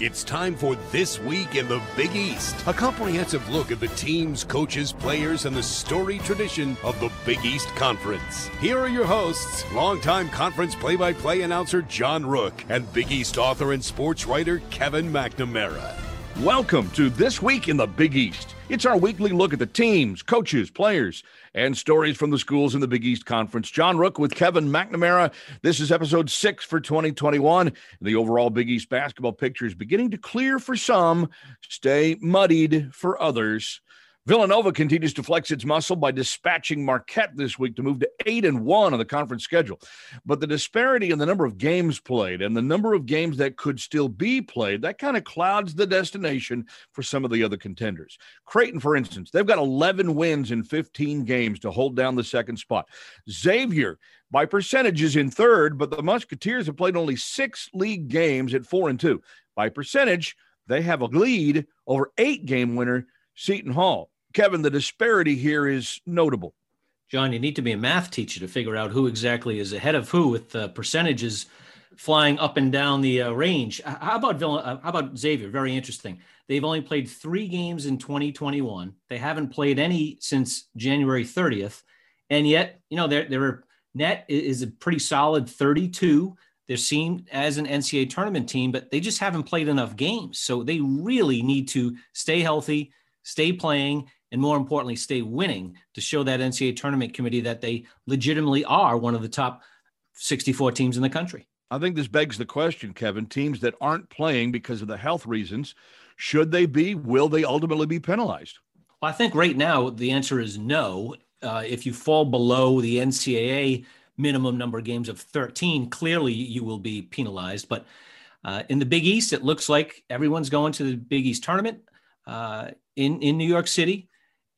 It's time for This Week in the Big East, a comprehensive look at the teams, coaches, players, and the storied tradition of the Big East Conference. Here are your hosts, longtime conference play by play announcer John Rook and Big East author and sports writer Kevin McNamara. Welcome to This Week in the Big East. It's our weekly look at the teams, coaches, players, and stories from the schools in the Big East Conference. John Rook with Kevin McNamara. This is episode six for 2021. The overall Big East basketball picture is beginning to clear for some, stay muddied for others. Villanova continues to flex its muscle by dispatching Marquette this week to move to eight and one on the conference schedule. But the disparity in the number of games played and the number of games that could still be played, that kind of clouds the destination for some of the other contenders. Creighton, for instance, they've got 11 wins in 15 games to hold down the second spot. Xavier, by percentages in third, but the Musketeers have played only six league games at four and two. By percentage, they have a lead over eight game winner Seton Hall. Kevin, the disparity here is notable. John, you need to be a math teacher to figure out who exactly is ahead of who with uh, percentages flying up and down the uh, range. How about Vill- uh, how about Xavier? Very interesting. They've only played three games in 2021. They haven't played any since January 30th, and yet you know their their net is a pretty solid 32. They're seen as an NCAA tournament team, but they just haven't played enough games. So they really need to stay healthy, stay playing, and more importantly, stay winning to show that NCAA tournament committee that they legitimately are one of the top 64 teams in the country. I think this begs the question, Kevin. Teams that aren't playing because of the health reasons, should they be? Will they ultimately be penalized? Well, I think right now the answer is no. Uh, if you fall below the NCAA minimum number of games of 13, clearly you will be penalized. But uh, in the Big East, it looks like everyone's going to the Big East tournament uh, in in New York City.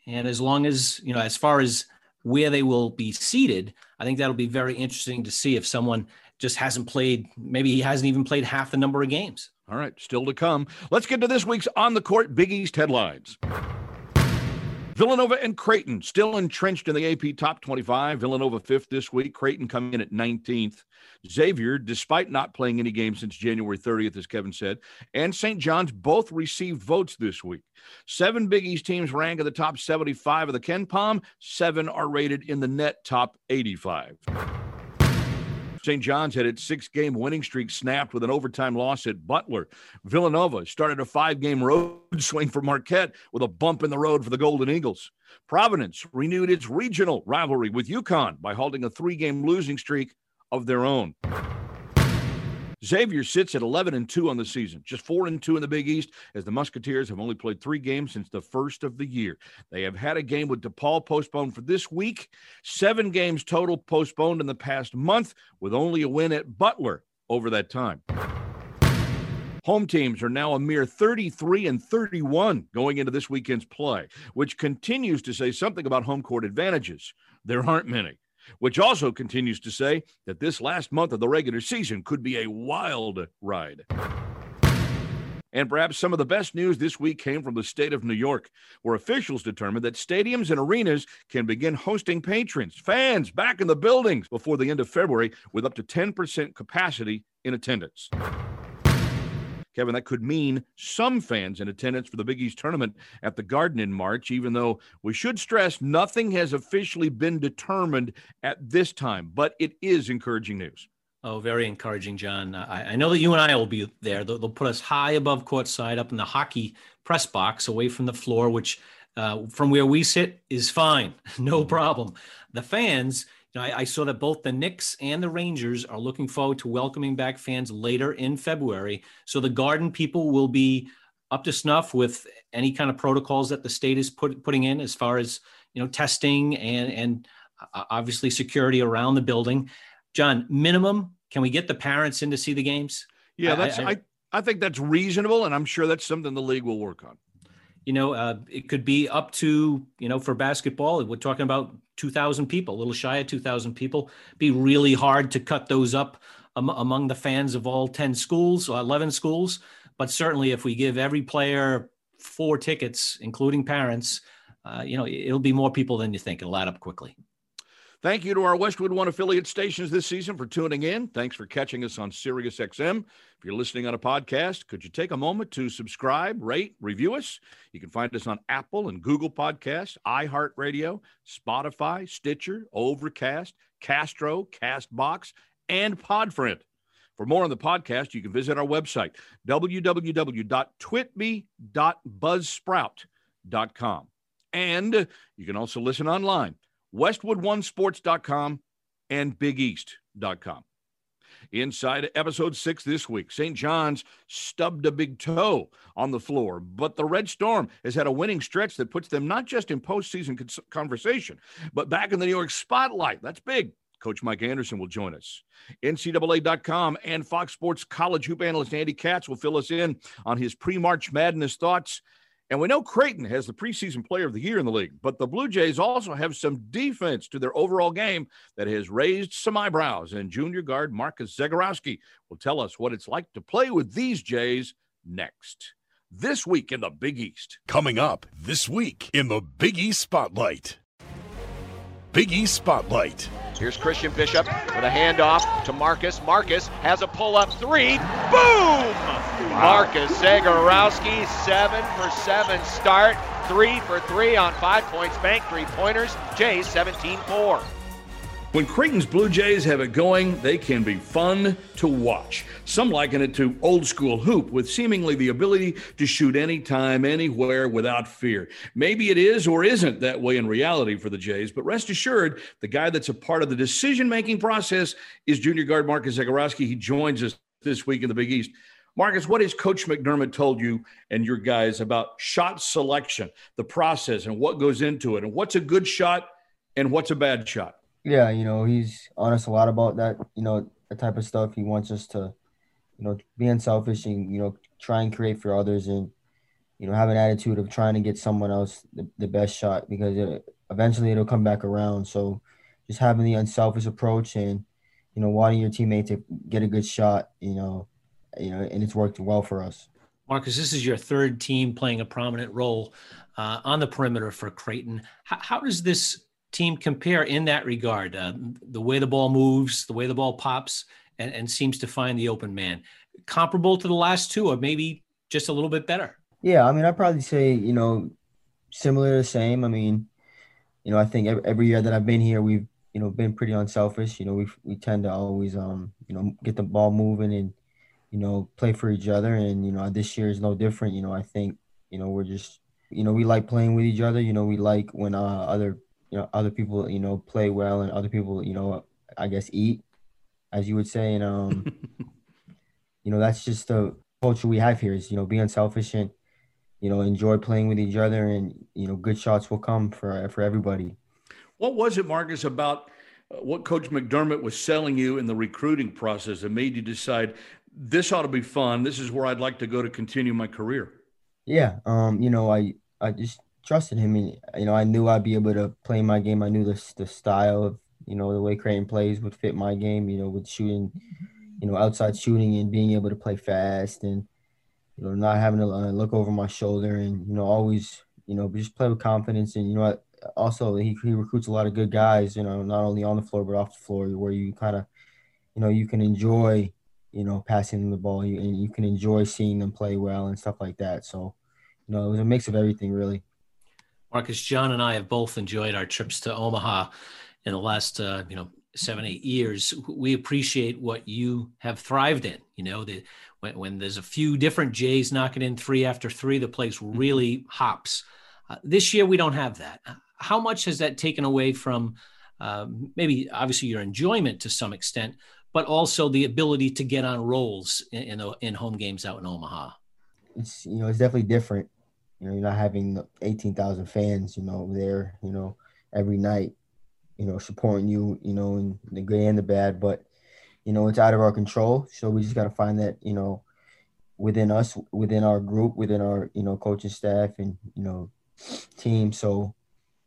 And as long as, you know, as far as where they will be seated, I think that'll be very interesting to see if someone just hasn't played, maybe he hasn't even played half the number of games. All right, still to come. Let's get to this week's On the Court Big East headlines. Villanova and Creighton still entrenched in the AP top 25. Villanova fifth this week. Creighton coming in at 19th. Xavier, despite not playing any games since January 30th, as Kevin said, and St. John's both received votes this week. Seven Big East teams rank in the top 75 of the KenPom. Seven are rated in the net top 85. St. John's had its six game winning streak snapped with an overtime loss at Butler. Villanova started a five game road swing for Marquette with a bump in the road for the Golden Eagles. Providence renewed its regional rivalry with UConn by halting a three game losing streak of their own. Xavier sits at 11 and 2 on the season, just 4 and 2 in the Big East, as the Musketeers have only played three games since the first of the year. They have had a game with DePaul postponed for this week, seven games total postponed in the past month, with only a win at Butler over that time. Home teams are now a mere 33 and 31 going into this weekend's play, which continues to say something about home court advantages. There aren't many which also continues to say that this last month of the regular season could be a wild ride. And perhaps some of the best news this week came from the state of New York, where officials determined that stadiums and arenas can begin hosting patrons, fans back in the buildings before the end of February with up to 10% capacity in attendance. Kevin, that could mean some fans in attendance for the Big East tournament at the Garden in March, even though we should stress nothing has officially been determined at this time, but it is encouraging news. Oh, very encouraging, John. I, I know that you and I will be there. They'll, they'll, put us high above courtside up in the hockey press box away from the floor, which uh, from where we sit is fine. No problem. The fans, I, I, saw that both the Knicks and the Rangers are looking forward to welcoming back fans later in February. So the Garden people will be up to snuff with any kind of protocols that the state is put, putting in as far as you know testing and and uh, obviously security around the building. John, minimum, can we get the parents in to see the games? Yeah, that's I, I, I think that's reasonable, and I'm sure that's something the league will work on you know, uh, it could be up to, you know, for basketball, we're talking about 2,000 people, a little shy of 2,000 people. Be really hard to cut those up um, among the fans of all 10 schools or 11 schools. But certainly, if we give every player four tickets, including parents, uh, you know, it'll be more people than you think. It'll add up quickly. Thank you to our Westwood One affiliate stations this season for tuning in. Thanks for catching us on Sirius XM. If you're listening on a podcast, could you take a moment to subscribe, rate, review us? You can find us on Apple and Google Podcasts, iHeartRadio, Spotify, Stitcher, Overcast, Castro, Castbox, and Podfriend. For more on the podcast, you can visit our website, www.twitme.buzzsprout.com. And you can also listen online westwoodonesports.com, and bigeast.com. Inside episode six this week, St. John's stubbed a big toe on the floor, but the Red Storm has had a winning stretch that puts them not just in postseason conversation, but back in the New York spotlight. That's big. Coach Mike Anderson will join us. NCAA.com and Fox Sports college hoop analyst Andy Katz will fill us in on his pre March Madness thoughts and we know Creighton has the preseason player of the year in the league, but the Blue Jays also have some defense to their overall game that has raised some eyebrows. And junior guard Marcus Zegarowski will tell us what it's like to play with these Jays next. This week in the Big East. Coming up this week in the Big East Spotlight. Big East Spotlight. Here's Christian Bishop with a handoff to Marcus. Marcus has a pull up three. Boom! Marcus Zegarowski, seven for seven start, three for three on five points, bank three pointers. Jays 17 4. When Creighton's Blue Jays have it going, they can be fun to watch. Some liken it to old school hoop with seemingly the ability to shoot anytime, anywhere without fear. Maybe it is or isn't that way in reality for the Jays, but rest assured, the guy that's a part of the decision making process is junior guard Marcus Zegarowski. He joins us this week in the Big East. Marcus, what has Coach McDermott told you and your guys about shot selection, the process, and what goes into it, and what's a good shot and what's a bad shot? Yeah, you know, he's honest a lot about that, you know, the type of stuff. He wants us to, you know, be unselfish and, you know, try and create for others and, you know, have an attitude of trying to get someone else the, the best shot because it, eventually it'll come back around. So just having the unselfish approach and, you know, wanting your teammate to get a good shot, you know, you know, and it's worked well for us. Marcus, this is your third team playing a prominent role uh, on the perimeter for Creighton. How, how does this team compare in that regard? Uh, the way the ball moves, the way the ball pops, and, and seems to find the open man. Comparable to the last two, or maybe just a little bit better. Yeah, I mean, I'd probably say you know similar, to the same. I mean, you know, I think every, year that I've been here, we've you know been pretty unselfish. You know, we we tend to always um you know get the ball moving and you know play for each other, and you know this year is no different. You know, I think you know we're just you know we like playing with each other. You know, we like when uh, other you know other people you know play well and other people you know I guess eat, as you would say, and um, you know that's just the culture we have here is you know be unselfish and you know enjoy playing with each other and you know good shots will come for for everybody. What was it, Marcus, about uh, what Coach McDermott was selling you in the recruiting process that made you decide this ought to be fun? This is where I'd like to go to continue my career. Yeah, um, you know, I I just trusted him. And, you know, I knew I'd be able to play my game. I knew the the style of you know the way Creighton plays would fit my game. You know, with shooting, you know, outside shooting and being able to play fast and you know not having to uh, look over my shoulder and you know always you know just play with confidence and you know also he he recruits a lot of good guys. You know, not only on the floor but off the floor where you kind of you know you can enjoy you know passing them the ball and you can enjoy seeing them play well and stuff like that. So you know it was a mix of everything really. Marcus, John and I have both enjoyed our trips to Omaha in the last, uh, you know, seven, eight years. We appreciate what you have thrived in. You know, the, when, when there's a few different Jays knocking in three after three, the place mm-hmm. really hops. Uh, this year, we don't have that. How much has that taken away from uh, maybe, obviously, your enjoyment to some extent, but also the ability to get on rolls in, in, uh, in home games out in Omaha? It's you know it's definitely different you know, you're not having 18,000 fans, you know, there, you know, every night, you know, supporting you, you know, in the good and the bad. But, you know, it's out of our control. So we just got to find that, you know, within us, within our group, within our, you know, coaching staff and, you know, team. So,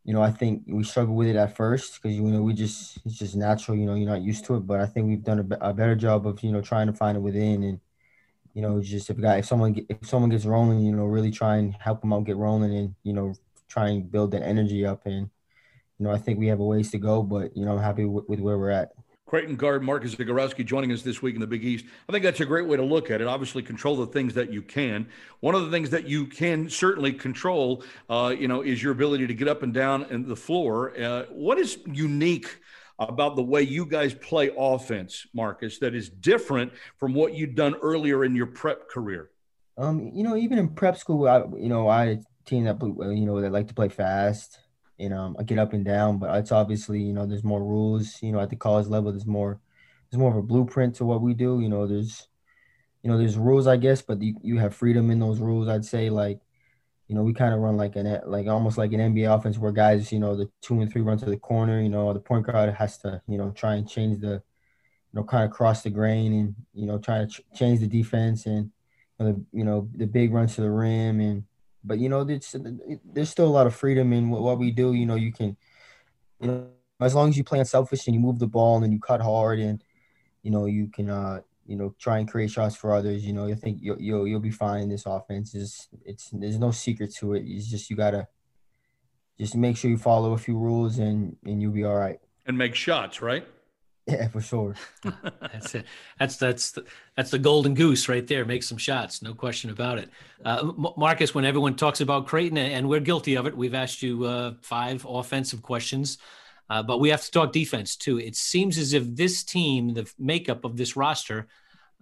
you know, I think we struggled with it at first because, you know, we just, it's just natural, you know, you're not used to it. But I think we've done a, a better job of, you know, trying to find it within and, you know, just if guy if someone if someone gets rolling, you know, really try and help them out get rolling, and you know, try and build that energy up, and you know, I think we have a ways to go, but you know, I'm happy with where we're at. Creighton guard Marcus Zegarowski joining us this week in the Big East. I think that's a great way to look at it. Obviously, control the things that you can. One of the things that you can certainly control, uh, you know, is your ability to get up and down in the floor. Uh, what is unique about the way you guys play offense, Marcus, that is different from what you'd done earlier in your prep career? Um, you know, even in prep school, I, you know, I team that you know that like to play fast you know, I get up and down, but it's obviously, you know, there's more rules, you know, at the college level, there's more, there's more of a blueprint to what we do. You know, there's, you know, there's rules, I guess, but you, you have freedom in those rules. I'd say like, you know, we kind of run like an, like almost like an NBA offense where guys, you know, the two and three run to the corner, you know, the point guard has to, you know, try and change the, you know, kind of cross the grain and, you know, try to ch- change the defense and, you know, the, you know, the big run to the rim and, but you know, there's there's still a lot of freedom in what we do. You know, you can, you know, as long as you play unselfish and you move the ball and then you cut hard and, you know, you can, uh, you know, try and create shots for others. You know, you think you'll you'll, you'll be fine in this offense. Is it's there's no secret to it. It's just you gotta just make sure you follow a few rules and and you'll be all right. And make shots, right? Yeah, for sure. that's it. That's that's the, that's the golden goose right there. Make some shots, no question about it. Uh, Marcus, when everyone talks about Creighton, and we're guilty of it, we've asked you uh, five offensive questions, uh, but we have to talk defense too. It seems as if this team, the makeup of this roster,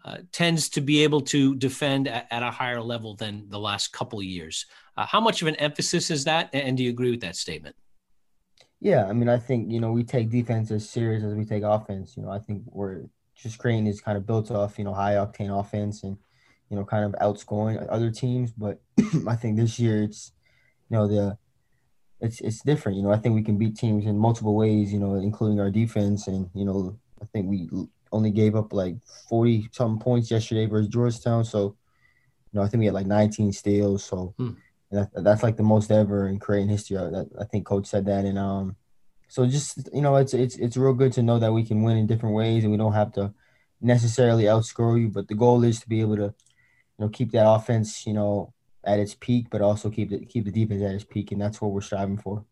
uh, tends to be able to defend at, at, a higher level than the last couple years. Uh, how much of an emphasis is that, and do you agree with that statement? Yeah, I mean, I think you know we take defense as serious as we take offense. You know, I think we're just Creighton is kind of built off you know high octane offense and you know kind of outscoring other teams. But I think this year it's you know the it's it's different. You know, I think we can beat teams in multiple ways. You know, including our defense, and you know I think we only gave up like forty something points yesterday versus Georgetown. So you know I think we had like nineteen steals. So. Hmm that, that's like the most ever in Creighton history. I, I think Coach said that, and um, so just you know, it's it's it's real good to know that we can win in different ways, and we don't have to necessarily outscore you. But the goal is to be able to, you know, keep that offense, you know, at its peak, but also keep the keep the defense at its peak, and that's what we're striving for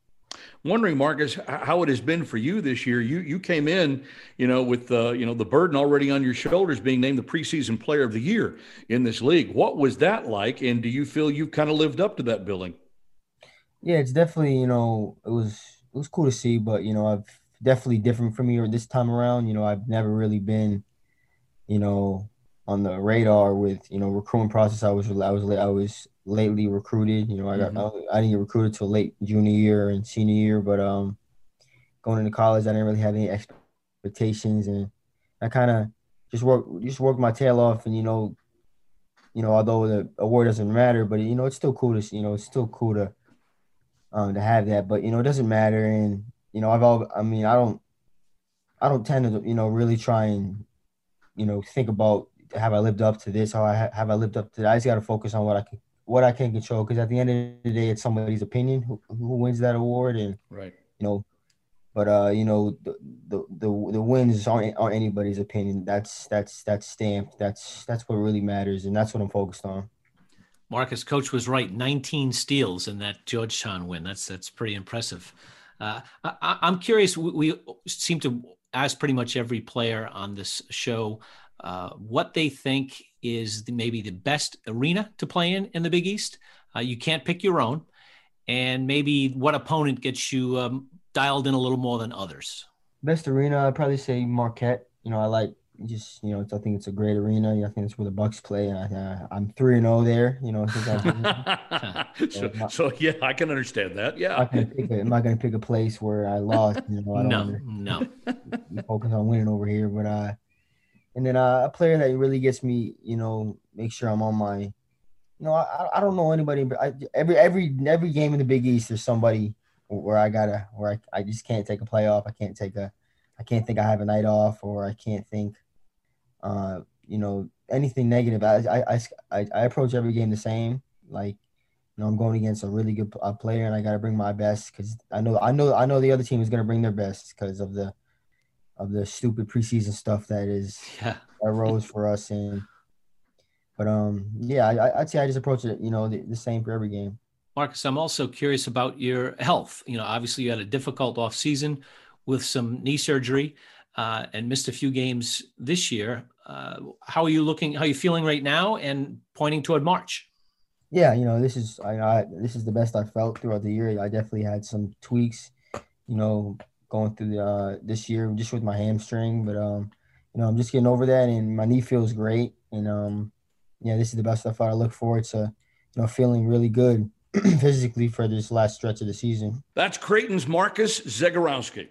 wondering, Marcus, how it has been for you this year. You you came in, you know, with uh, you know the burden already on your shoulders, being named the preseason Player of the Year in this league. What was that like, and do you feel you've kind of lived up to that billing? Yeah, it's definitely you know it was it was cool to see, but you know I've definitely different from you this time around. You know I've never really been, you know, on the radar with you know recruiting process. I was I was I was lately recruited. You know, I got mm-hmm. I, I, didn't get recruited till late junior year and senior year, but um, going into college, I didn't really have any expectations, and I kind of just work just worked my tail off, and you know, you know, although the award doesn't matter, but you know, it's still cool to you know, it's still cool to um to have that, but you know, it doesn't matter, and you know, I've all I mean, I don't I don't tend to you know really try and you know think about have I lived up to this? How I have I lived up to that? I just got to focus on what I can what I can control because at the end of the day, it's somebody's opinion who, who wins that award, and right, you know, but uh, you know, the the the, the wins aren't, aren't anybody's opinion. That's that's that's stamped. That's that's what really matters, and that's what I'm focused on. Marcus, coach was right. 19 steals in that Georgetown win. That's that's pretty impressive. Uh, I, am curious. We, we, seem to ask pretty much every player on this show uh, what they think is the, maybe the best arena to play in in the Big East. Uh, you can't pick your own, and maybe what opponent gets you um, dialed in a little more than others. Best arena, I'd probably say Marquette. You know, I like just you know, I think it's a great arena. I think it's where the Bucks play, and I, am three and zero oh there. You know, so, so, yeah, I can understand that. Yeah, I'm not going to pick a place where I lost. You know, I don't no, no. focus on winning over here, but uh, and then uh, a player that really gets me, you know, make sure I'm on my, you know, I, I don't know anybody, but I, every every every game in the Big East, there's somebody where I gotta where I, I just can't take a playoff. I can't take a, I can't think I have a night off, or I can't think, uh, you know, anything negative. I I I, I approach every game the same. Like, you know, I'm going against a really good player, and I got to bring my best because I know I know I know the other team is gonna bring their best because of the of the stupid preseason stuff that is yeah. that rose for us. And but um, yeah, I, I'd say I just approach it, you know, the, the same for every game. Marcus, I'm also curious about your health. You know, obviously you had a difficult off season with some knee surgery uh, and missed a few games this year. Uh, how are you looking? How are you feeling right now? And pointing toward March. Yeah, you know, this is I, I this is the best I felt throughout the year. I definitely had some tweaks, you know, going through the, uh, this year just with my hamstring, but um, you know, I'm just getting over that, and my knee feels great, and um, yeah, this is the best stuff. I look forward to, you know, feeling really good physically for this last stretch of the season. That's Creighton's Marcus Zegarowski.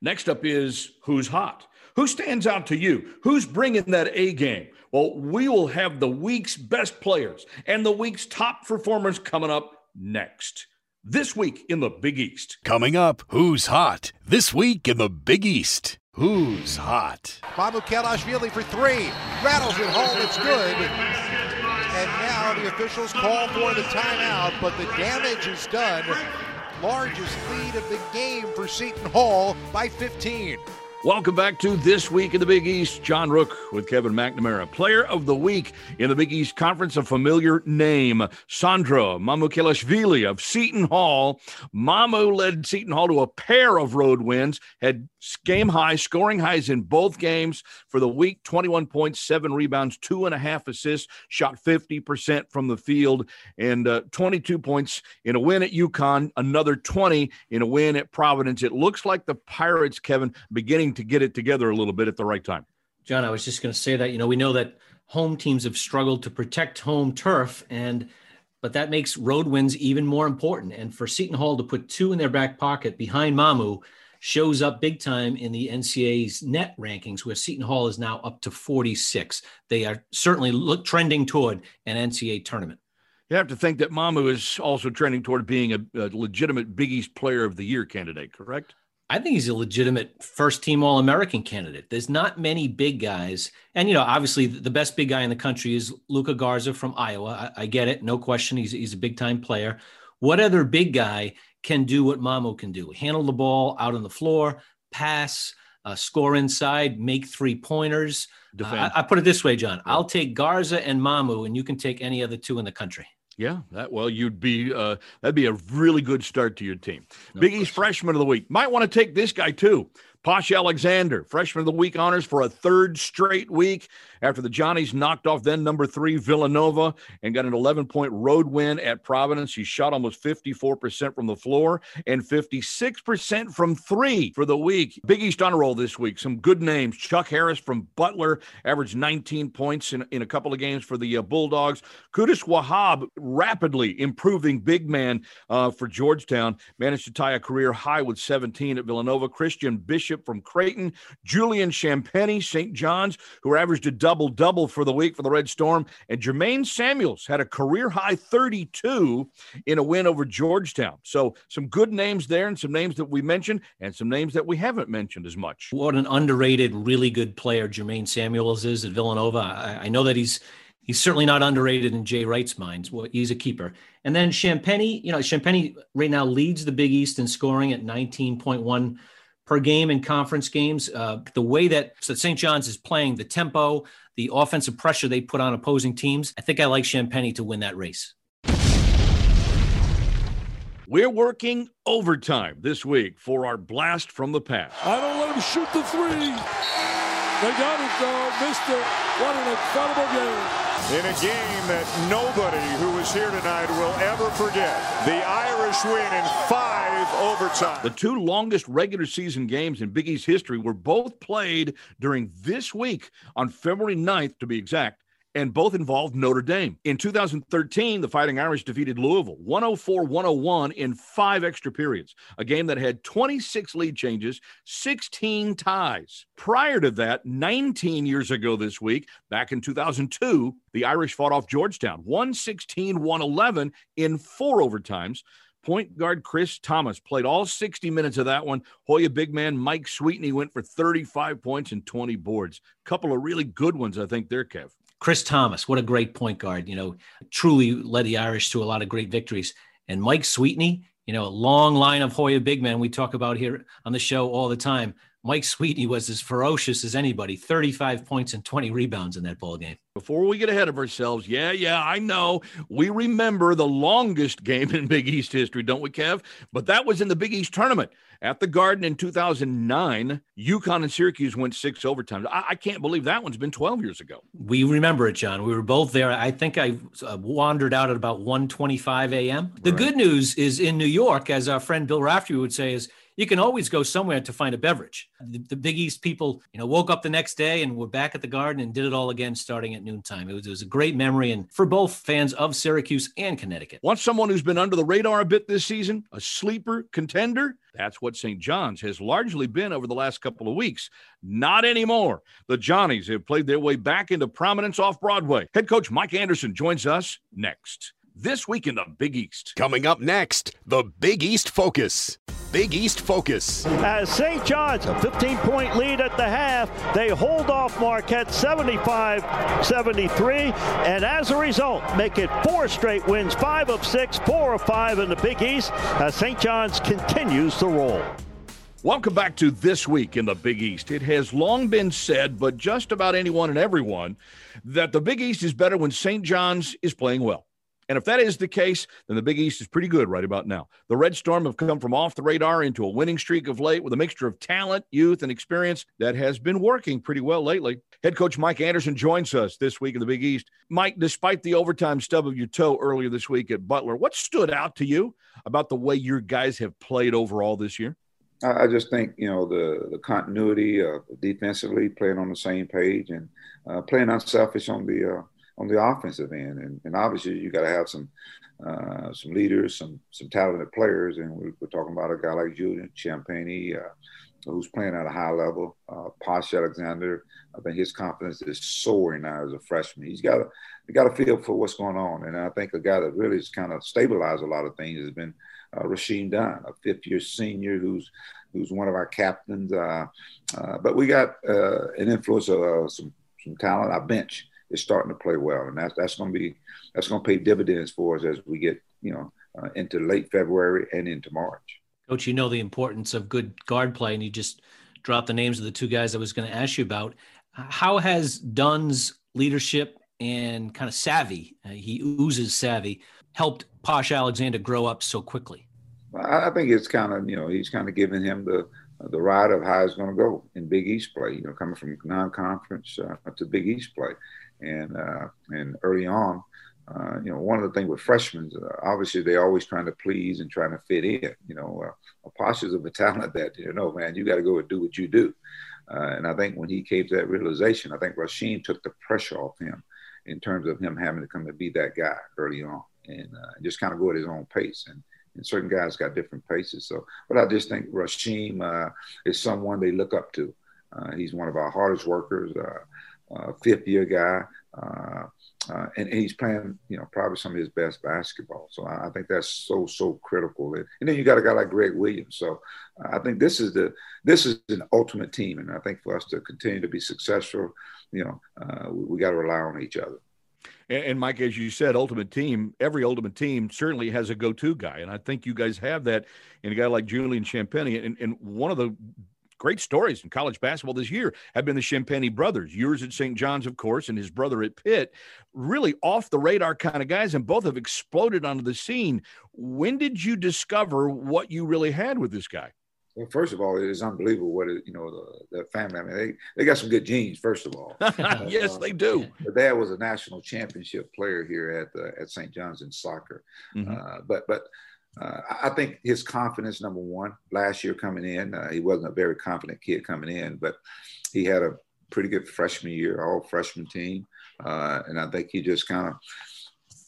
Next up is who's hot. Who stands out to you? Who's bringing that A game? Well, we will have the week's best players and the week's top performers coming up next. This week in the Big East. Coming up, who's hot? This week in the Big East. Who's hot? Mamukelashvili for three. Rattles it home. It's good. And now the officials call for the timeout, but the damage is done. Largest lead of the game for Seton Hall by 15. Welcome back to This Week in the Big East. John Rook with Kevin McNamara. Player of the Week in the Big East Conference, a familiar name, Sandro Mamukelashvili of Seton Hall. Mamu led Seton Hall to a pair of road wins, had game high, scoring highs in both games for the week 21 points, seven rebounds, two and a half assists, shot 50% from the field, and uh, 22 points in a win at UConn, another 20 in a win at Providence. It looks like the Pirates, Kevin, beginning to get it together a little bit at the right time. John, I was just going to say that, you know, we know that home teams have struggled to protect home turf and but that makes road wins even more important. And for Seton Hall to put two in their back pocket behind Mamu shows up big time in the NCAA's net rankings, where Seton Hall is now up to 46. They are certainly look, trending toward an NCAA tournament. You have to think that Mamu is also trending toward being a, a legitimate Big East Player of the Year candidate, correct? I think he's a legitimate first team All American candidate. There's not many big guys. And, you know, obviously the best big guy in the country is Luka Garza from Iowa. I, I get it. No question. He's, he's a big time player. What other big guy can do what Mamu can do? Handle the ball out on the floor, pass, uh, score inside, make three pointers. Uh, I, I, put it this way, John. Yeah. I'll take Garza and Mamu, and you can take any other two in the country. Yeah, that well, you'd be uh, that'd be a really good start to your team. No Big East freshman of the week might want to take this guy too. Posh Alexander, freshman of the week honors for a third straight week after the Johnnies knocked off then number three Villanova and got an 11 point road win at Providence. He shot almost 54% from the floor and 56% from three for the week. Big East honor roll this week. Some good names. Chuck Harris from Butler averaged 19 points in, in a couple of games for the uh, Bulldogs. Qudus Wahab rapidly improving big man uh, for Georgetown. Managed to tie a career high with 17 at Villanova. Christian Bishop from Creighton, Julian Champagnie, St. John's, who averaged a double double double for the week for the Red Storm, and Jermaine Samuels had a career high 32 in a win over Georgetown. So some good names there, and some names that we mentioned, and some names that we haven't mentioned as much. What an underrated, really good player Jermaine Samuels is at Villanova. I, I know that he's he's certainly not underrated in Jay Wright's minds. Well, he's a keeper. And then Champagnie, you know, Champagnie right now leads the Big East in scoring at 19.1 per game in conference games. Uh, the way that St. John's is playing, the tempo, the offensive pressure they put on opposing teams, I think I like Champagnie to win that race. We're working overtime this week for our blast from the past. I don't let him shoot the three. They got it though, missed it. What an incredible game in a game that nobody who was here tonight will ever forget. The Irish win in five overtime. The two longest regular season games in Big East history were both played during this week on February 9th, to be exact and both involved Notre Dame. In 2013, the Fighting Irish defeated Louisville 104 101 in five extra periods, a game that had 26 lead changes, 16 ties. Prior to that, 19 years ago this week, back in 2002, the Irish fought off Georgetown 116 111 in four overtimes. Point guard Chris Thomas played all 60 minutes of that one. Hoya big man Mike Sweetney went for 35 points and 20 boards. Couple of really good ones, I think, there, Kev. Chris Thomas, what a great point guard, you know, truly led the Irish to a lot of great victories. And Mike Sweetney, you know, a long line of Hoya big men we talk about here on the show all the time. Mike Sweetney was as ferocious as anybody 35 points and 20 rebounds in that ball game. Before we get ahead of ourselves, yeah, yeah, I know. We remember the longest game in Big East history, don't we, Kev? But that was in the Big East tournament at the Garden in 2009. UConn and Syracuse went six overtimes. I, I can't believe that one's been 12 years ago. We remember it, John. We were both there. I think I uh, wandered out at about 1:25 a.m. The right. good news is in New York, as our friend Bill Raftery would say, is you can always go somewhere to find a beverage. The, the, Big East people, you know, woke up the next day and were back at the garden and did it all again starting at noontime. It was, it was a great memory and for both fans of Syracuse and Connecticut. Want someone who's been under the radar a bit this season? A sleeper contender? That's what St. John's has largely been over the last couple of weeks. Not anymore. The Johnnies have played their way back into prominence off Broadway. Head coach Mike Anderson joins us next this week in the Big East. Coming up next, the Big East Focus. Big East Focus. As St. John's, a 15 point lead at the half, they hold off Marquette 75 73, and as a result, make it four straight wins, five of six, four of five in the Big East, as St. John's continues to roll. Welcome back to This Week in the Big East. It has long been said, but just about anyone and everyone, that the Big East is better when St. John's is playing well. And if that is the case, then the Big East is pretty good right about now. The Red Storm have come from off the radar into a winning streak of late with a mixture of talent, youth, and experience that has been working pretty well lately. Head coach Mike Anderson joins us this week in the Big East. Mike, despite the overtime stub of your toe earlier this week at Butler, what stood out to you about the way your guys have played overall this year? I just think you know the the continuity of defensively playing on the same page and uh, playing unselfish on the uh, on the offensive end, and, and obviously you got to have some uh, some leaders, some some talented players, and we're, we're talking about a guy like Julian Champagnie, uh, who's playing at a high level. Uh, Posh Alexander, I think his confidence is soaring now as a freshman. He's got a he got a feel for what's going on, and I think a guy that really has kind of stabilized a lot of things has been uh, Rasheem Dunn, a fifth year senior who's who's one of our captains. Uh, uh, but we got uh, an influence of uh, some some talent. Our bench is starting to play well, and that's that's going to be that's going to pay dividends for us as we get you know uh, into late February and into March. Coach, you know the importance of good guard play, and you just dropped the names of the two guys I was going to ask you about. How has Dunn's leadership and kind of savvy, uh, he oozes savvy, helped Posh Alexander grow up so quickly? I think it's kind of you know he's kind of giving him the the ride of how it's going to go in Big East play. You know, coming from non-conference uh, to Big East play, and uh, and early on, uh, you know, one of the things with freshmen, uh, obviously they're always trying to please and trying to fit in. You know, uh, Apostles of a talent that you know, man, you got to go and do what you do. Uh, and I think when he came to that realization, I think Rasheem took the pressure off him in terms of him having to come and be that guy early on and uh, just kind of go at his own pace. And and certain guys got different paces. So, but I just think Rasheem uh, is someone they look up to. Uh, he's one of our hardest workers. Uh, uh, fifth year guy, uh, uh, and, and, he's playing, you know, probably some of his best basketball. So I, I think that's so so critical. And, and, then you got a guy like Greg Williams. So I think this is the this is an ultimate team, and I think for us to continue to be successful, you know, we, we got to rely on each other. And, and, Mike, as you said, ultimate team, every ultimate team certainly has a go-to guy. And I think you guys have that in a guy like Julian Champagnie. And, and one of the great stories in college basketball this year have been the Champagnie brothers. Yours at St. John's, of course, and his brother at Pitt. Really off the radar kind of guys, and both have exploded onto the scene. When did you discover what you really had with this guy? Well, first of all, it is unbelievable what it, you know the, the family. I mean, they, they got some good genes. First of all, yes, uh, they do. The dad was a national championship player here at the, at St. John's in soccer. Mm-hmm. Uh, but but uh, I think his confidence, number one, last year coming in, uh, he wasn't a very confident kid coming in, but he had a pretty good freshman year, all freshman team. Uh, and I think he just kind of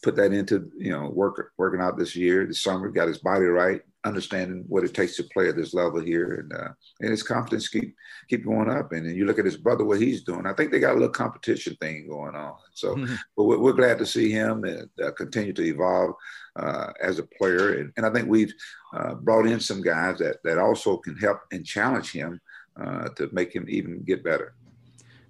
put that into, you know, work, working out this year, this summer, got his body right, understanding what it takes to play at this level here, and uh, and his confidence keep keep going up. And then you look at his brother, what he's doing. I think they got a little competition thing going on. So, mm-hmm. but we're, we're, glad to see him and uh, continue to evolve uh, as a player. And, and I think we've uh, brought in some guys that that also can help and challenge him uh, to make him even get better.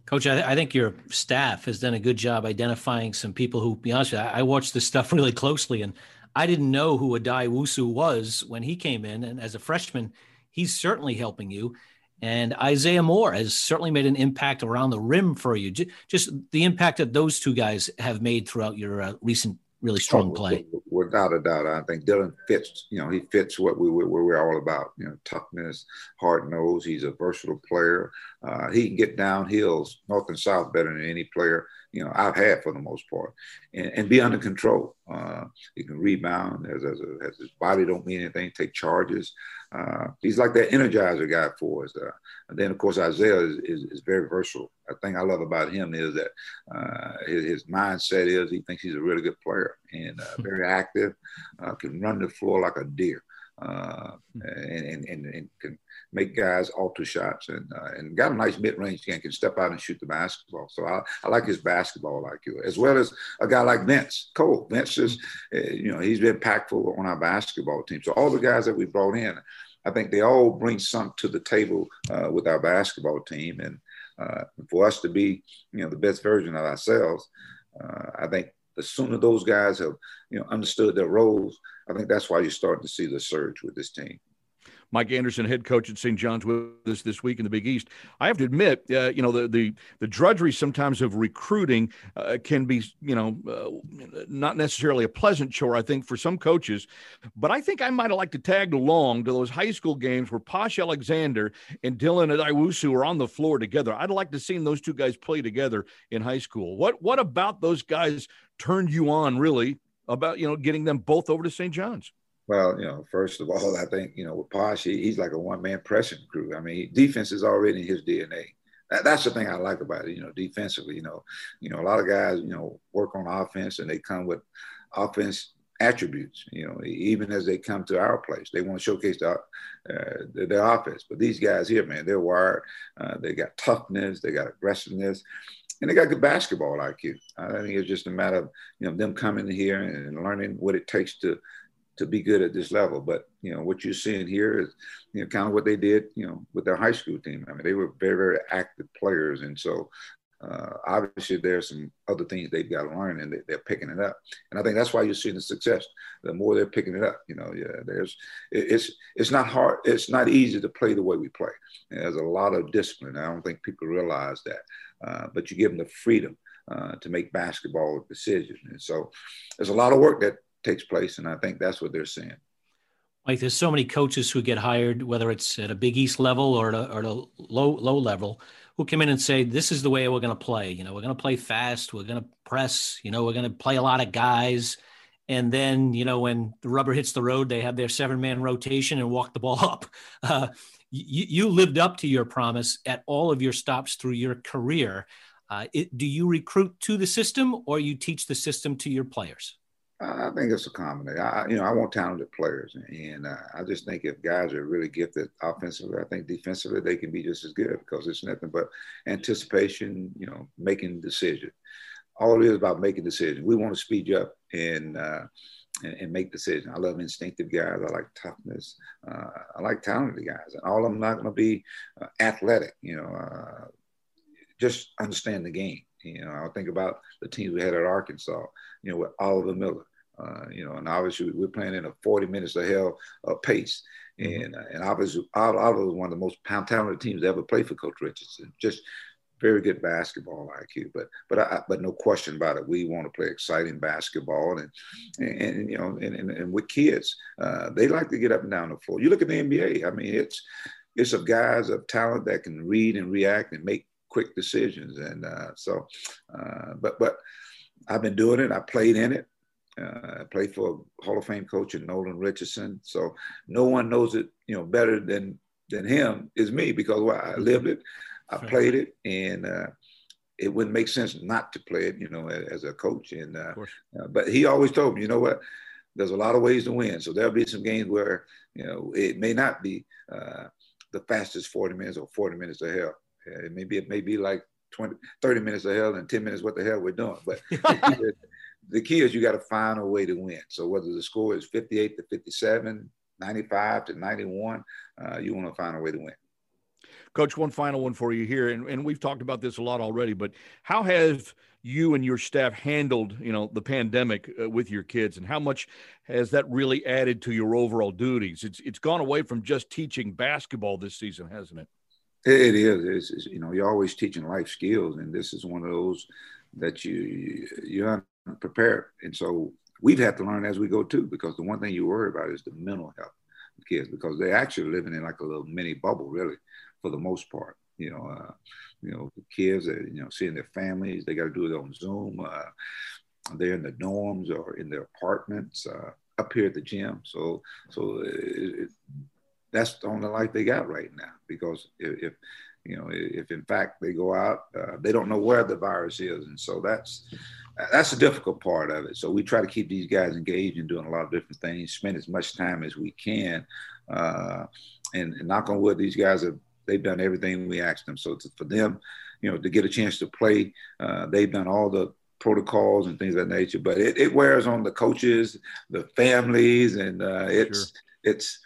Coach, I, I, think your staff has done a good job identifying some people who, be honest with you, I, I watched this stuff really closely, and I didn't know who Addae-Wusu was when he came in, and as a freshman, he's certainly helping you. And Isaiah Moore has certainly made an impact around the rim for you. Just the impact that those two guys have made throughout your uh, recent really strong oh, play. Without a doubt, I think Dylan fits. You know, he fits what we what we're all about. You know, toughness, hard nose. He's a versatile player. Uh, he can get down hills north and south better than any player you know I've had for the most part, and, and be under control. Uh, he can rebound as, as, a, as, his body don't mean anything. Take charges. Uh, he's like that energizer guy for us. Uh, and then of course Isaiah is, is, is, very versatile. The thing I love about him is that uh, his, his, mindset is he thinks he's a really good player and uh, very active. Uh, can run the floor like a deer. Uh, and, and, and, can make guys alter shots and uh, and got a nice mid range game, can step out and shoot the basketball. So I, I like his basketball IQ as well as a guy like Vince Cole. Vince is, uh, you know, he's been impactful on our basketball team. So all the guys that we brought in, I think they all bring something to the table uh, with our basketball team. And uh, for us to be, you know, the best version of ourselves, uh, I think the sooner those guys have, you know, understood their roles, I think that's why you're starting to see the surge with this team. Mike Anderson, head coach at St. John's, with us this week in the Big East. I have to admit, uh, you know, the, the the drudgery sometimes of recruiting uh, can be, you know, uh, not necessarily a pleasant chore. I think for some coaches, but I think I might have liked to tag along to those high school games where Posh Alexander and Dylan Addae-Wusu are on the floor together. I'd like to see those two guys play together in high school. What what about those guys turned you on really about you know getting them both over to St. John's? Well, you know, first of all, I think you know with Posh, he, he's like a one-man pressing crew. I mean, defense is already in his DNA. That, that's the thing I like about it. You know, defensively, you know, you know, a lot of guys, you know, work on offense and they come with offense attributes. You know, even as they come to our place, they want to showcase the, uh, their, their offense. But these guys here, man, they're wired. Uh, they got toughness. They got aggressiveness and they got good basketball IQ. I think it's just a matter of you know them coming here and learning what it takes to to be good at this level. But you know what you're seeing here is you know kind of what they did you know with their high school team. I mean they were very very active players, and so uh, obviously there's some other things they've got to learn, and they, are picking it up. And I think that's why you're seeing the success. The more they're picking it up, you know, yeah, there's it's it's not hard. It's not easy to play the way we play. There's a lot of discipline. I don't think people realize that, uh, but you give them the freedom. Uh, to make basketball decisions. And so there's a lot of work that takes place. And I think that's what they're seeing. Like there's so many coaches who get hired, whether it's at a Big East level or at a, or at a low low level, who come in and say, "This is the way we're going to play. You know, we're going to play fast. We're going to press. You know, we're going to play a lot of guys." And then, you know, when the rubber hits the road, they have their seven man rotation and walk the ball up. Uh, you, you, lived up to your promise at all of your stops through your career. Uh, it, do you recruit to the system or you teach the system to your players? I think it's a combination. I, you know, I want talented players, and uh, I just think if guys are really gifted offensively, I think defensively they can be just as good because it's nothing but anticipation. You know, making decisions. All it is about making decisions. We want to speed you up and, uh, and, and make decisions. I love instinctive guys. I like toughness. Uh, I like talented guys, and all of them not going to be uh, athletic. You know, uh, just understand the game. You know, I think about the teams we had at Arkansas. You know, with Oliver Miller uh, you know, and obviously we're playing in a 40 minutes of hell uh, pace. Mm-hmm. And, uh, and obviously, Oliver was one of the most talented teams to ever play for Coach Richardson. Just very good basketball IQ, but but I, but no question about it. We want to play exciting basketball, and and, and you know, and, and, and with kids, uh, they like to get up and down the floor. You look at the NBA. I mean, it's it's of guys of talent that can read and react and make quick decisions. And uh, so, uh, but but I've been doing it. I played in it. Uh, I played for Hall of Fame coach in Nolan Richardson. So no one knows it, you know, better than than him is me because well, I lived it, I played it, and uh, it wouldn't make sense not to play it, you know, as, as a coach. And uh, uh, but he always told me, you know what, there's a lot of ways to win. So there'll be some games where you know it may not be uh, the fastest 40 minutes or 40 minutes of hell. It may be it may be like 20, 30 minutes of hell and 10 minutes what the hell we're doing. But the key is you got to find a way to win. So whether the score is 58 to 57, 95 to 91, uh, you want to find a way to win. Coach, one final one for you here, and, and we've talked about this a lot already, but how have you and your staff handled, you know, the pandemic uh, with your kids, and how much has that really added to your overall duties? It's it's gone away from just teaching basketball this season, hasn't it? It is. It's, it's, you know, you're always teaching life skills, and this is one of those that you you're unprepared, and so we've had to learn as we go too. Because the one thing you worry about is the mental health of kids, because they're actually living in like a little mini bubble, really, for the most part. You know, uh, you know, the kids that you know seeing their families, they got to do it on Zoom. Uh, they're in the dorms or in their apartments uh, up here at the gym. So, so it, it, that's the only life they got right now. Because if, if you know, if in fact they go out, uh, they don't know where the virus is, and so that's that's the difficult part of it. So we try to keep these guys engaged and doing a lot of different things, spend as much time as we can, uh, and, and knock on wood, these guys have they've done everything we asked them. So to, for them, you know, to get a chance to play, uh, they've done all the protocols and things of that nature. But it, it wears on the coaches, the families, and uh, it's sure. it's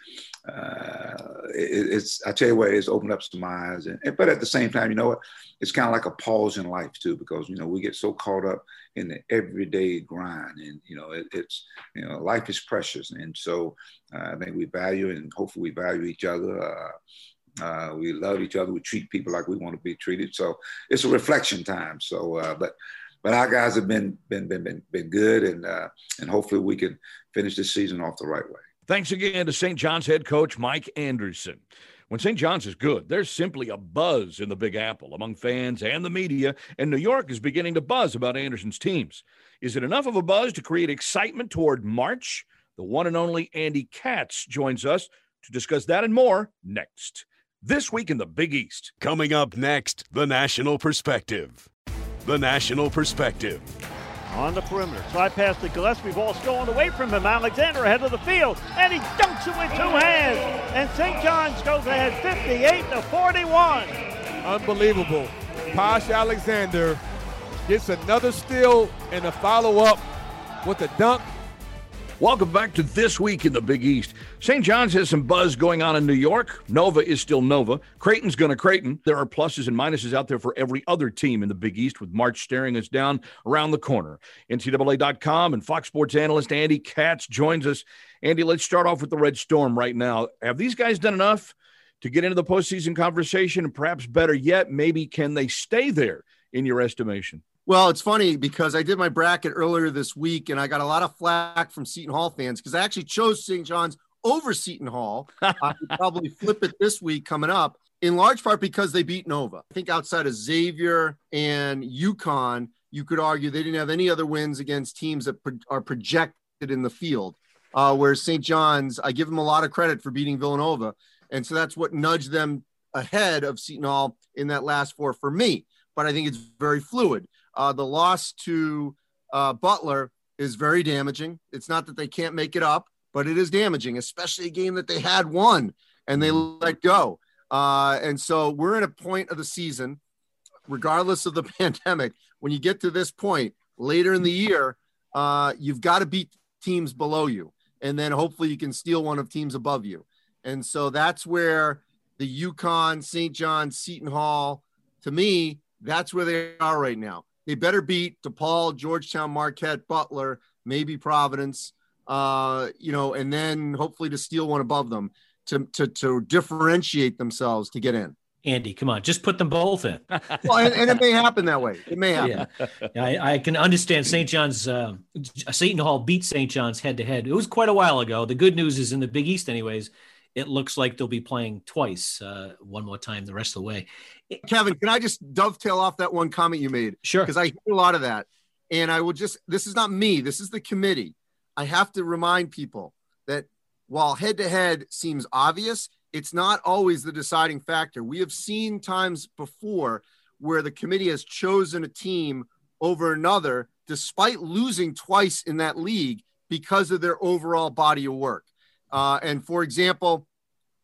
uh, it, it's I tell you what, it's opened up some eyes. And, and, but at the same time, you know what? It's kind of like a pause in life too, because you know we get so caught up in the everyday grind, and you know it, it's you know life is precious, and so uh, I think we value and hopefully we value each other. Uh, uh, we love each other. We treat people like we want to be treated. So it's a reflection time. So, uh, but but our guys have been been been been, been good, and uh, and hopefully we can finish this season off the right way. Thanks again to St. John's head coach Mike Anderson. When St. John's is good, there's simply a buzz in the Big Apple among fans and the media, and New York is beginning to buzz about Anderson's teams. Is it enough of a buzz to create excitement toward March? The one and only Andy Katz joins us to discuss that and more next. This week in the Big East. Coming up next, the national perspective. The national perspective on the perimeter. Side pass to Gillespie. Ball stolen away from him. Alexander ahead of the field, and he dunks it with two hands. And St. John's goes ahead 58 to 41. Unbelievable. Posh Alexander gets another steal and a follow up with a dunk Welcome back to This Week in the Big East. St. John's has some buzz going on in New York. Nova is still Nova. Creighton's going to Creighton. There are pluses and minuses out there for every other team in the Big East, with March staring us down around the corner. NCAA.com and Fox Sports analyst Andy Katz joins us. Andy, let's start off with the Red Storm right now. Have these guys done enough to get into the postseason conversation? And perhaps better yet, maybe can they stay there in your estimation? Well, it's funny because I did my bracket earlier this week and I got a lot of flack from Seton Hall fans because I actually chose St. John's over Seton Hall. I could probably flip it this week coming up, in large part because they beat Nova. I think outside of Xavier and UConn, you could argue they didn't have any other wins against teams that pro- are projected in the field. Uh, whereas St. John's, I give them a lot of credit for beating Villanova. And so that's what nudged them ahead of Seton Hall in that last four for me. But I think it's very fluid. Uh, the loss to uh, Butler is very damaging. It's not that they can't make it up, but it is damaging, especially a game that they had won and they mm-hmm. let go. Uh, and so we're in a point of the season, regardless of the pandemic, when you get to this point later in the year, uh, you've got to beat teams below you. And then hopefully you can steal one of teams above you. And so that's where the UConn, St. John, Seton Hall, to me, that's where they are right now they better beat DePaul, Georgetown, Marquette, Butler, maybe Providence, uh, you know, and then hopefully to steal one above them to, to, to differentiate themselves to get in. Andy, come on, just put them both in. well, and, and, it may happen that way. It may happen. Yeah, I, I can understand St. John's, uh, Seton Hall beat St. John's head to head. It was quite a while ago. The good news is in the Big East, anyways, it looks like they'll be playing twice, uh, one more time the rest of the way. Kevin, can I just dovetail off that one comment you made? Sure. Because I hear a lot of that. And I will just, this is not me, this is the committee. I have to remind people that while head to head seems obvious, it's not always the deciding factor. We have seen times before where the committee has chosen a team over another despite losing twice in that league because of their overall body of work. Uh, and for example,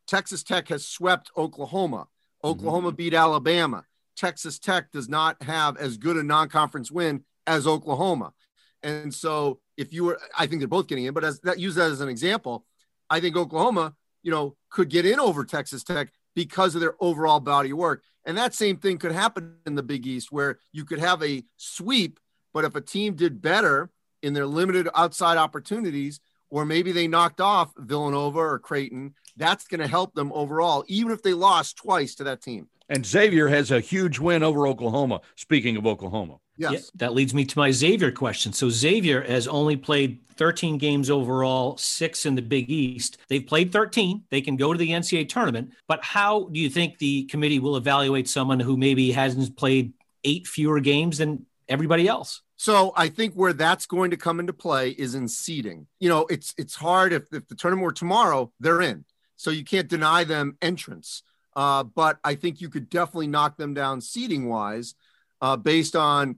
Texas Tech has swept Oklahoma. Oklahoma mm-hmm. beat Alabama. Texas Tech does not have as good a non conference win as Oklahoma. And so if you were, I think they're both getting in, but as that use that as an example, I think Oklahoma, you know, could get in over Texas Tech because of their overall body of work. And that same thing could happen in the Big East where you could have a sweep, but if a team did better in their limited outside opportunities, or maybe they knocked off Villanova or Creighton, that's going to help them overall, even if they lost twice to that team. And Xavier has a huge win over Oklahoma. Speaking of Oklahoma. Yes. Yeah, that leads me to my Xavier question. So Xavier has only played 13 games overall, six in the Big East. They've played 13. They can go to the NCAA tournament. But how do you think the committee will evaluate someone who maybe hasn't played eight fewer games than everybody else? So I think where that's going to come into play is in seeding. You know, it's it's hard if, if the tournament were tomorrow, they're in. So you can't deny them entrance. Uh, but I think you could definitely knock them down seeding wise uh, based on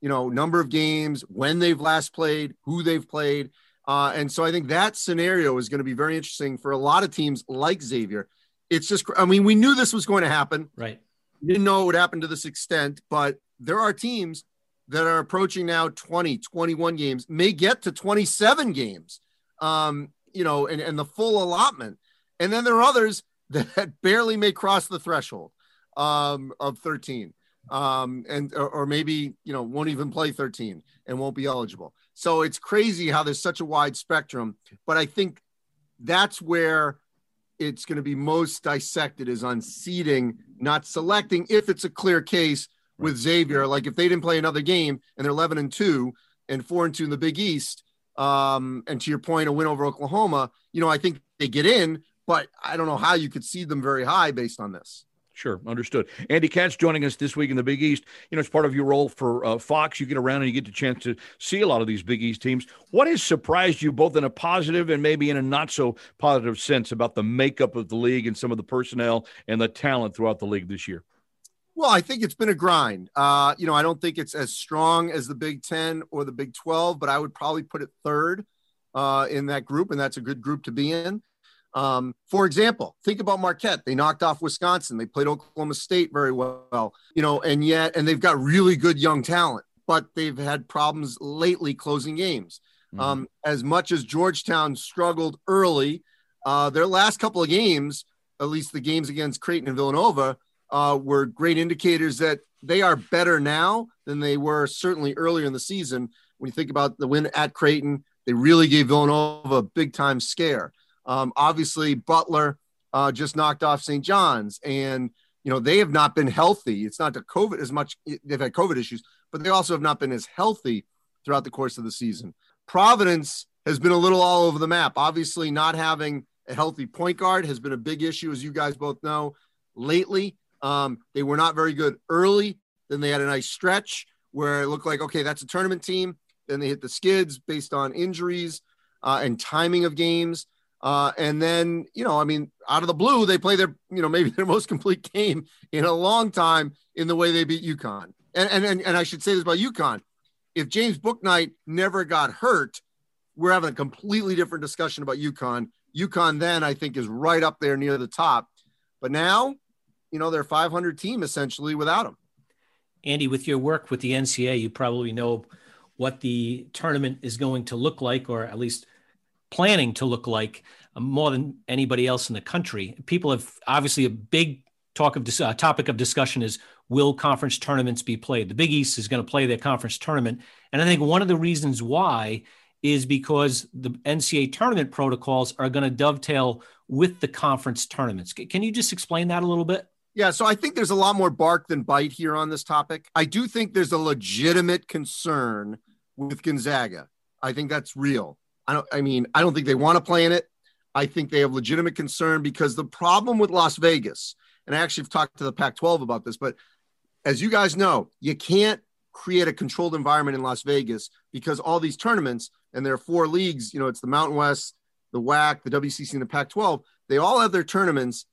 you know, number of games, when they've last played, who they've played. Uh, and so I think that scenario is going to be very interesting for a lot of teams like Xavier. It's just, I mean, we knew this was going to happen. Right. We didn't know it would happen to this extent, but there are teams that are approaching now 20, 21 games, may get to 27 games, um, you know, and, and the full allotment. And then there are others that barely may cross the threshold um, of 13 um, and or, or, maybe you know won't even play 13 and won't be eligible. So it's crazy how there's such a wide spectrum. But I think that's where it's going to be most dissected is on seeding, not selecting. If it's a clear case with Xavier, like if they didn't play another game and they're 11 and two and four and two in the Big East, um, and to your point, a win over Oklahoma, you know, I think they get in, but I don't know how you could see them very high based on this. Sure, understood. Andy Katz joining us this week in the Big East. You know, it's part of your role for uh, Fox. You get around and you get the chance to see a lot of these Big East teams. What has surprised you, both in a positive and maybe in a not so positive sense, about the makeup of the league and some of the personnel and the talent throughout the league this year? Well, I think it's been a grind. Uh, you know, I don't think it's as strong as the Big Ten or the Big Twelve, but I would probably put it third uh, in that group, and that's a good group to be in. Um, for example, think about Marquette. They knocked off Wisconsin. They played Oklahoma State very well, you know, and yet, and they've got really good young talent, but they've had problems lately closing games. Mm-hmm. Um, as much as Georgetown struggled early, uh, their last couple of games, at least the games against Creighton and Villanova, uh, were great indicators that they are better now than they were certainly earlier in the season. When you think about the win at Creighton, they really gave Villanova a big time scare. Um, obviously, Butler uh, just knocked off St. John's, and you know they have not been healthy. It's not the COVID as much; they've had COVID issues, but they also have not been as healthy throughout the course of the season. Providence has been a little all over the map. Obviously, not having a healthy point guard has been a big issue, as you guys both know. Lately, um, they were not very good early. Then they had a nice stretch where it looked like okay, that's a tournament team. Then they hit the skids based on injuries uh, and timing of games. Uh, and then, you know, I mean, out of the blue, they play their, you know, maybe their most complete game in a long time in the way they beat UConn. And, and, and, and I should say this about UConn. If James Bouknight never got hurt, we're having a completely different discussion about UConn. UConn then, I think, is right up there near the top. But now, you know, they're 500 team essentially without him. Andy, with your work with the NCA, you probably know what the tournament is going to look like, or at least – planning to look like uh, more than anybody else in the country. People have obviously a big talk of uh, topic of discussion is will conference tournaments be played? The Big East is going to play their conference tournament, and I think one of the reasons why is because the NCAA tournament protocols are going to dovetail with the conference tournaments. Can you just explain that a little bit? Yeah, so I think there's a lot more bark than bite here on this topic. I do think there's a legitimate concern with Gonzaga. I think that's real. I don't. I mean, I don't think they want to play in it. I think they have legitimate concern because the problem with Las Vegas, and I actually have talked to the Pac-12 about this, but as you guys know, you can't create a controlled environment in Las Vegas because all these tournaments and there are four leagues. You know, it's the Mountain West, the WAC, the WCC, and the Pac-12. They all have their tournaments.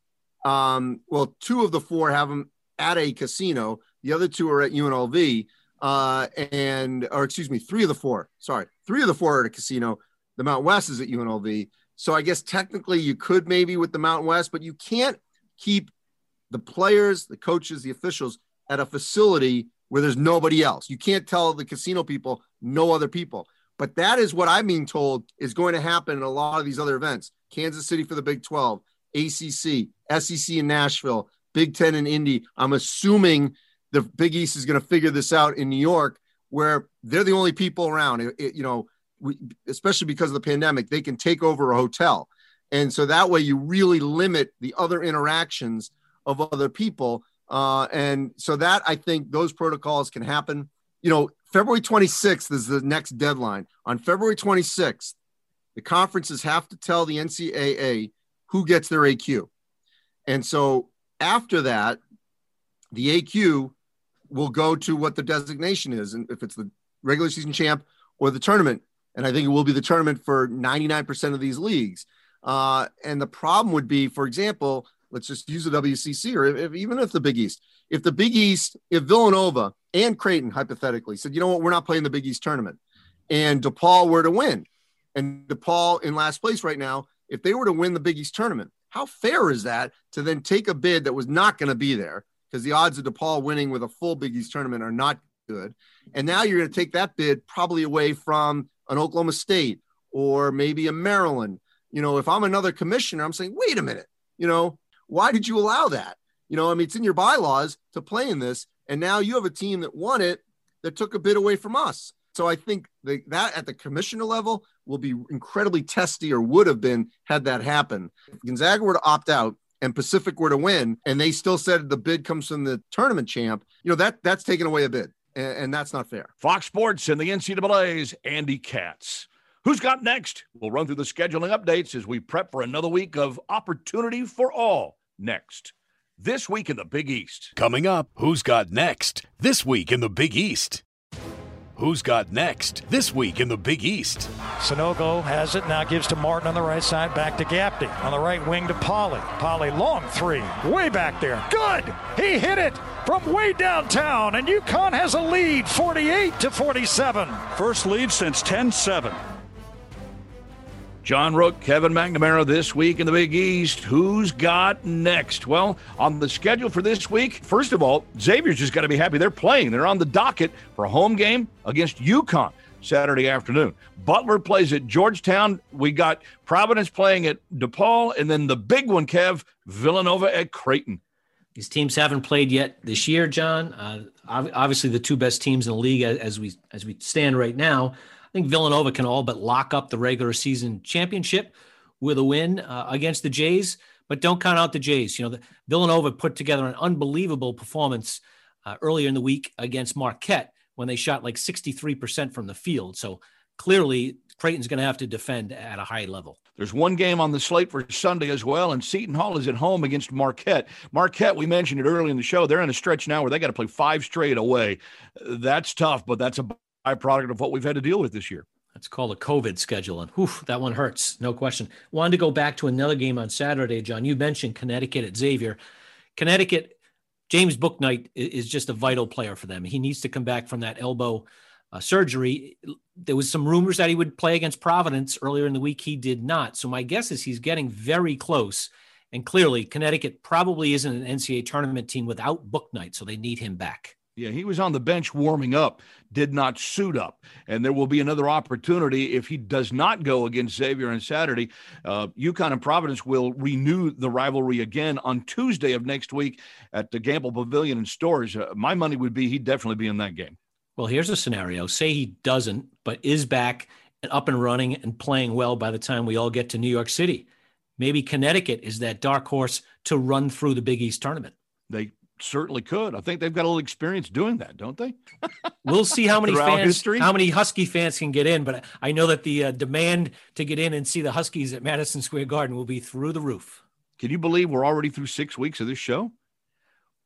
Um, well, two of the four have them at a casino. The other two are at UNLV. Uh, and or excuse me, three of the four. Sorry, three of the four are at a casino. The Mountain West is at UNLV. So I guess technically you could maybe with the Mountain West, but you can't keep the players, the coaches, the officials at a facility where there's nobody else. You can't tell the casino people no other people. But that is what I'm being told is going to happen in a lot of these other events. Kansas City for the Big 12, ACC, SEC in Nashville, Big 10 in Indy. I'm assuming the Big East is going to figure this out in New York where they're the only people around. It, it, you know, we, especially because of the pandemic, they can take over a hotel. And so that way you really limit the other interactions of other people. Uh, and so that I think those protocols can happen. You know, February 26th is the next deadline. On February 26th, the conferences have to tell the NCAA who gets their AQ. And so after that, the AQ will go to what the designation is. And if it's the regular season champ or the tournament, and I think it will be the tournament for 99% of these leagues. Uh, and the problem would be, for example, let's just use the WCC or if, if, even if the Big East, if the Big East, if Villanova and Creighton hypothetically said, you know what, we're not playing the Big East tournament, and DePaul were to win, and DePaul in last place right now, if they were to win the Big East tournament, how fair is that to then take a bid that was not going to be there? Because the odds of DePaul winning with a full Big East tournament are not good, and now you're going to take that bid probably away from an Oklahoma State or maybe a Maryland. You know, if I'm another commissioner, I'm saying, wait a minute, you know, why did you allow that? You know, I mean, it's in your bylaws to play in this. And now you have a team that won it that took a bit away from us. So I think the, that at the commissioner level will be incredibly testy or would have been had that happen. If Gonzaga were to opt out and Pacific were to win and they still said the bid comes from the tournament champ, you know, that that's taken away a bid. And, and that's not fair. Fox Sports and the NCAA's Andy Katz. Who's got next? We'll run through the scheduling updates as we prep for another week of opportunity for all next. This week in the Big East. Coming up, who's got next? This week in the Big East. Who's got next? This week in the Big East. Sanogo has it, now gives to Martin on the right side, back to Gaffney. On the right wing to Polley. Polley, long three, way back there. Good! He hit it from way downtown, and UConn has a lead, 48 to 47. First lead since 10 7. John Rook, Kevin McNamara this week in the Big East. Who's got next? Well, on the schedule for this week, first of all, Xavier's just got to be happy they're playing. They're on the docket for a home game against UConn Saturday afternoon. Butler plays at Georgetown. We got Providence playing at DePaul, and then the big one, Kev, Villanova at Creighton. These teams haven't played yet this year, John. Uh, obviously, the two best teams in the league as we as we stand right now. I think Villanova can all but lock up the regular season championship with a win uh, against the Jays, but don't count out the Jays. You know, the, Villanova put together an unbelievable performance uh, earlier in the week against Marquette when they shot like 63% from the field. So clearly, Creighton's going to have to defend at a high level. There's one game on the slate for Sunday as well, and Seton Hall is at home against Marquette. Marquette, we mentioned it early in the show, they're in a stretch now where they got to play five straight away. That's tough, but that's a byproduct of what we've had to deal with this year. That's called a COVID schedule. And whew, that one hurts, no question. Wanted to go back to another game on Saturday, John. You mentioned Connecticut at Xavier. Connecticut, James Bouknight is just a vital player for them. He needs to come back from that elbow uh, surgery. There was some rumors that he would play against Providence earlier in the week. He did not. So my guess is he's getting very close. And clearly, Connecticut probably isn't an NCAA tournament team without Bouknight, so they need him back. Yeah, he was on the bench warming up, did not suit up. And there will be another opportunity if he does not go against Xavier on Saturday. Uh, UConn and Providence will renew the rivalry again on Tuesday of next week at the Gampel Pavilion in Storrs. Uh, my money would be he'd definitely be in that game. Well, here's a scenario say he doesn't, but is back and up and running and playing well by the time we all get to New York City. Maybe Connecticut is that dark horse to run through the Big East tournament. They certainly could. I think they've got a little experience doing that, don't they? we'll see how many fans, history. how many Husky fans can get in. But I know that the uh, demand to get in and see the Huskies at Madison Square Garden will be through the roof. Can you believe we're already through six weeks of this show?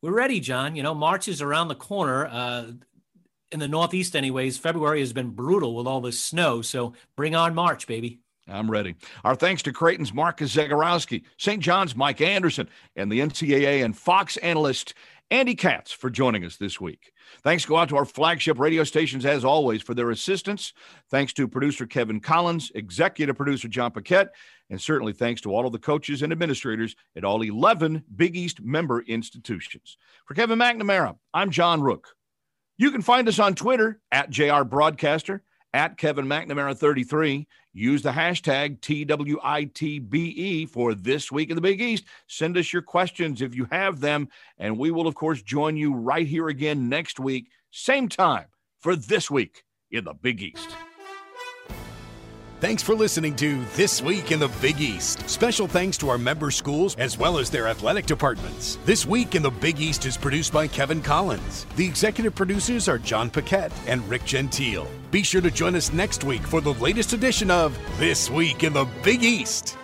We're ready, John. You know, March is around the corner. Uh, in the Northeast, anyways, February has been brutal with all this snow. So bring on March, baby. I'm ready. Our thanks to Creighton's Marcus Zegarowski, St. John's Mike Anderson, and the NCAA and Fox analyst Andy Katz for joining us this week. Thanks go out to our flagship radio stations as always for their assistance. Thanks to producer Kevin Collins, executive producer John Paquette, and certainly thanks to all of the coaches and administrators at all 11 Big East member institutions. For Kevin McNamara, I'm John Rook. You can find us on Twitter at JR Broadcaster at Kevin McNamara 33. Use the hashtag TWITBE for this week in the Big East. Send us your questions if you have them, and we will, of course, join you right here again next week, same time for this week in the Big East. Thanks for listening to This Week in the Big East. Special thanks to our member schools as well as their athletic departments. This Week in the Big East is produced by Kevin Collins. The executive producers are John Paquette and Rick Gentile. Be sure to join us next week for the latest edition of This Week in the Big East.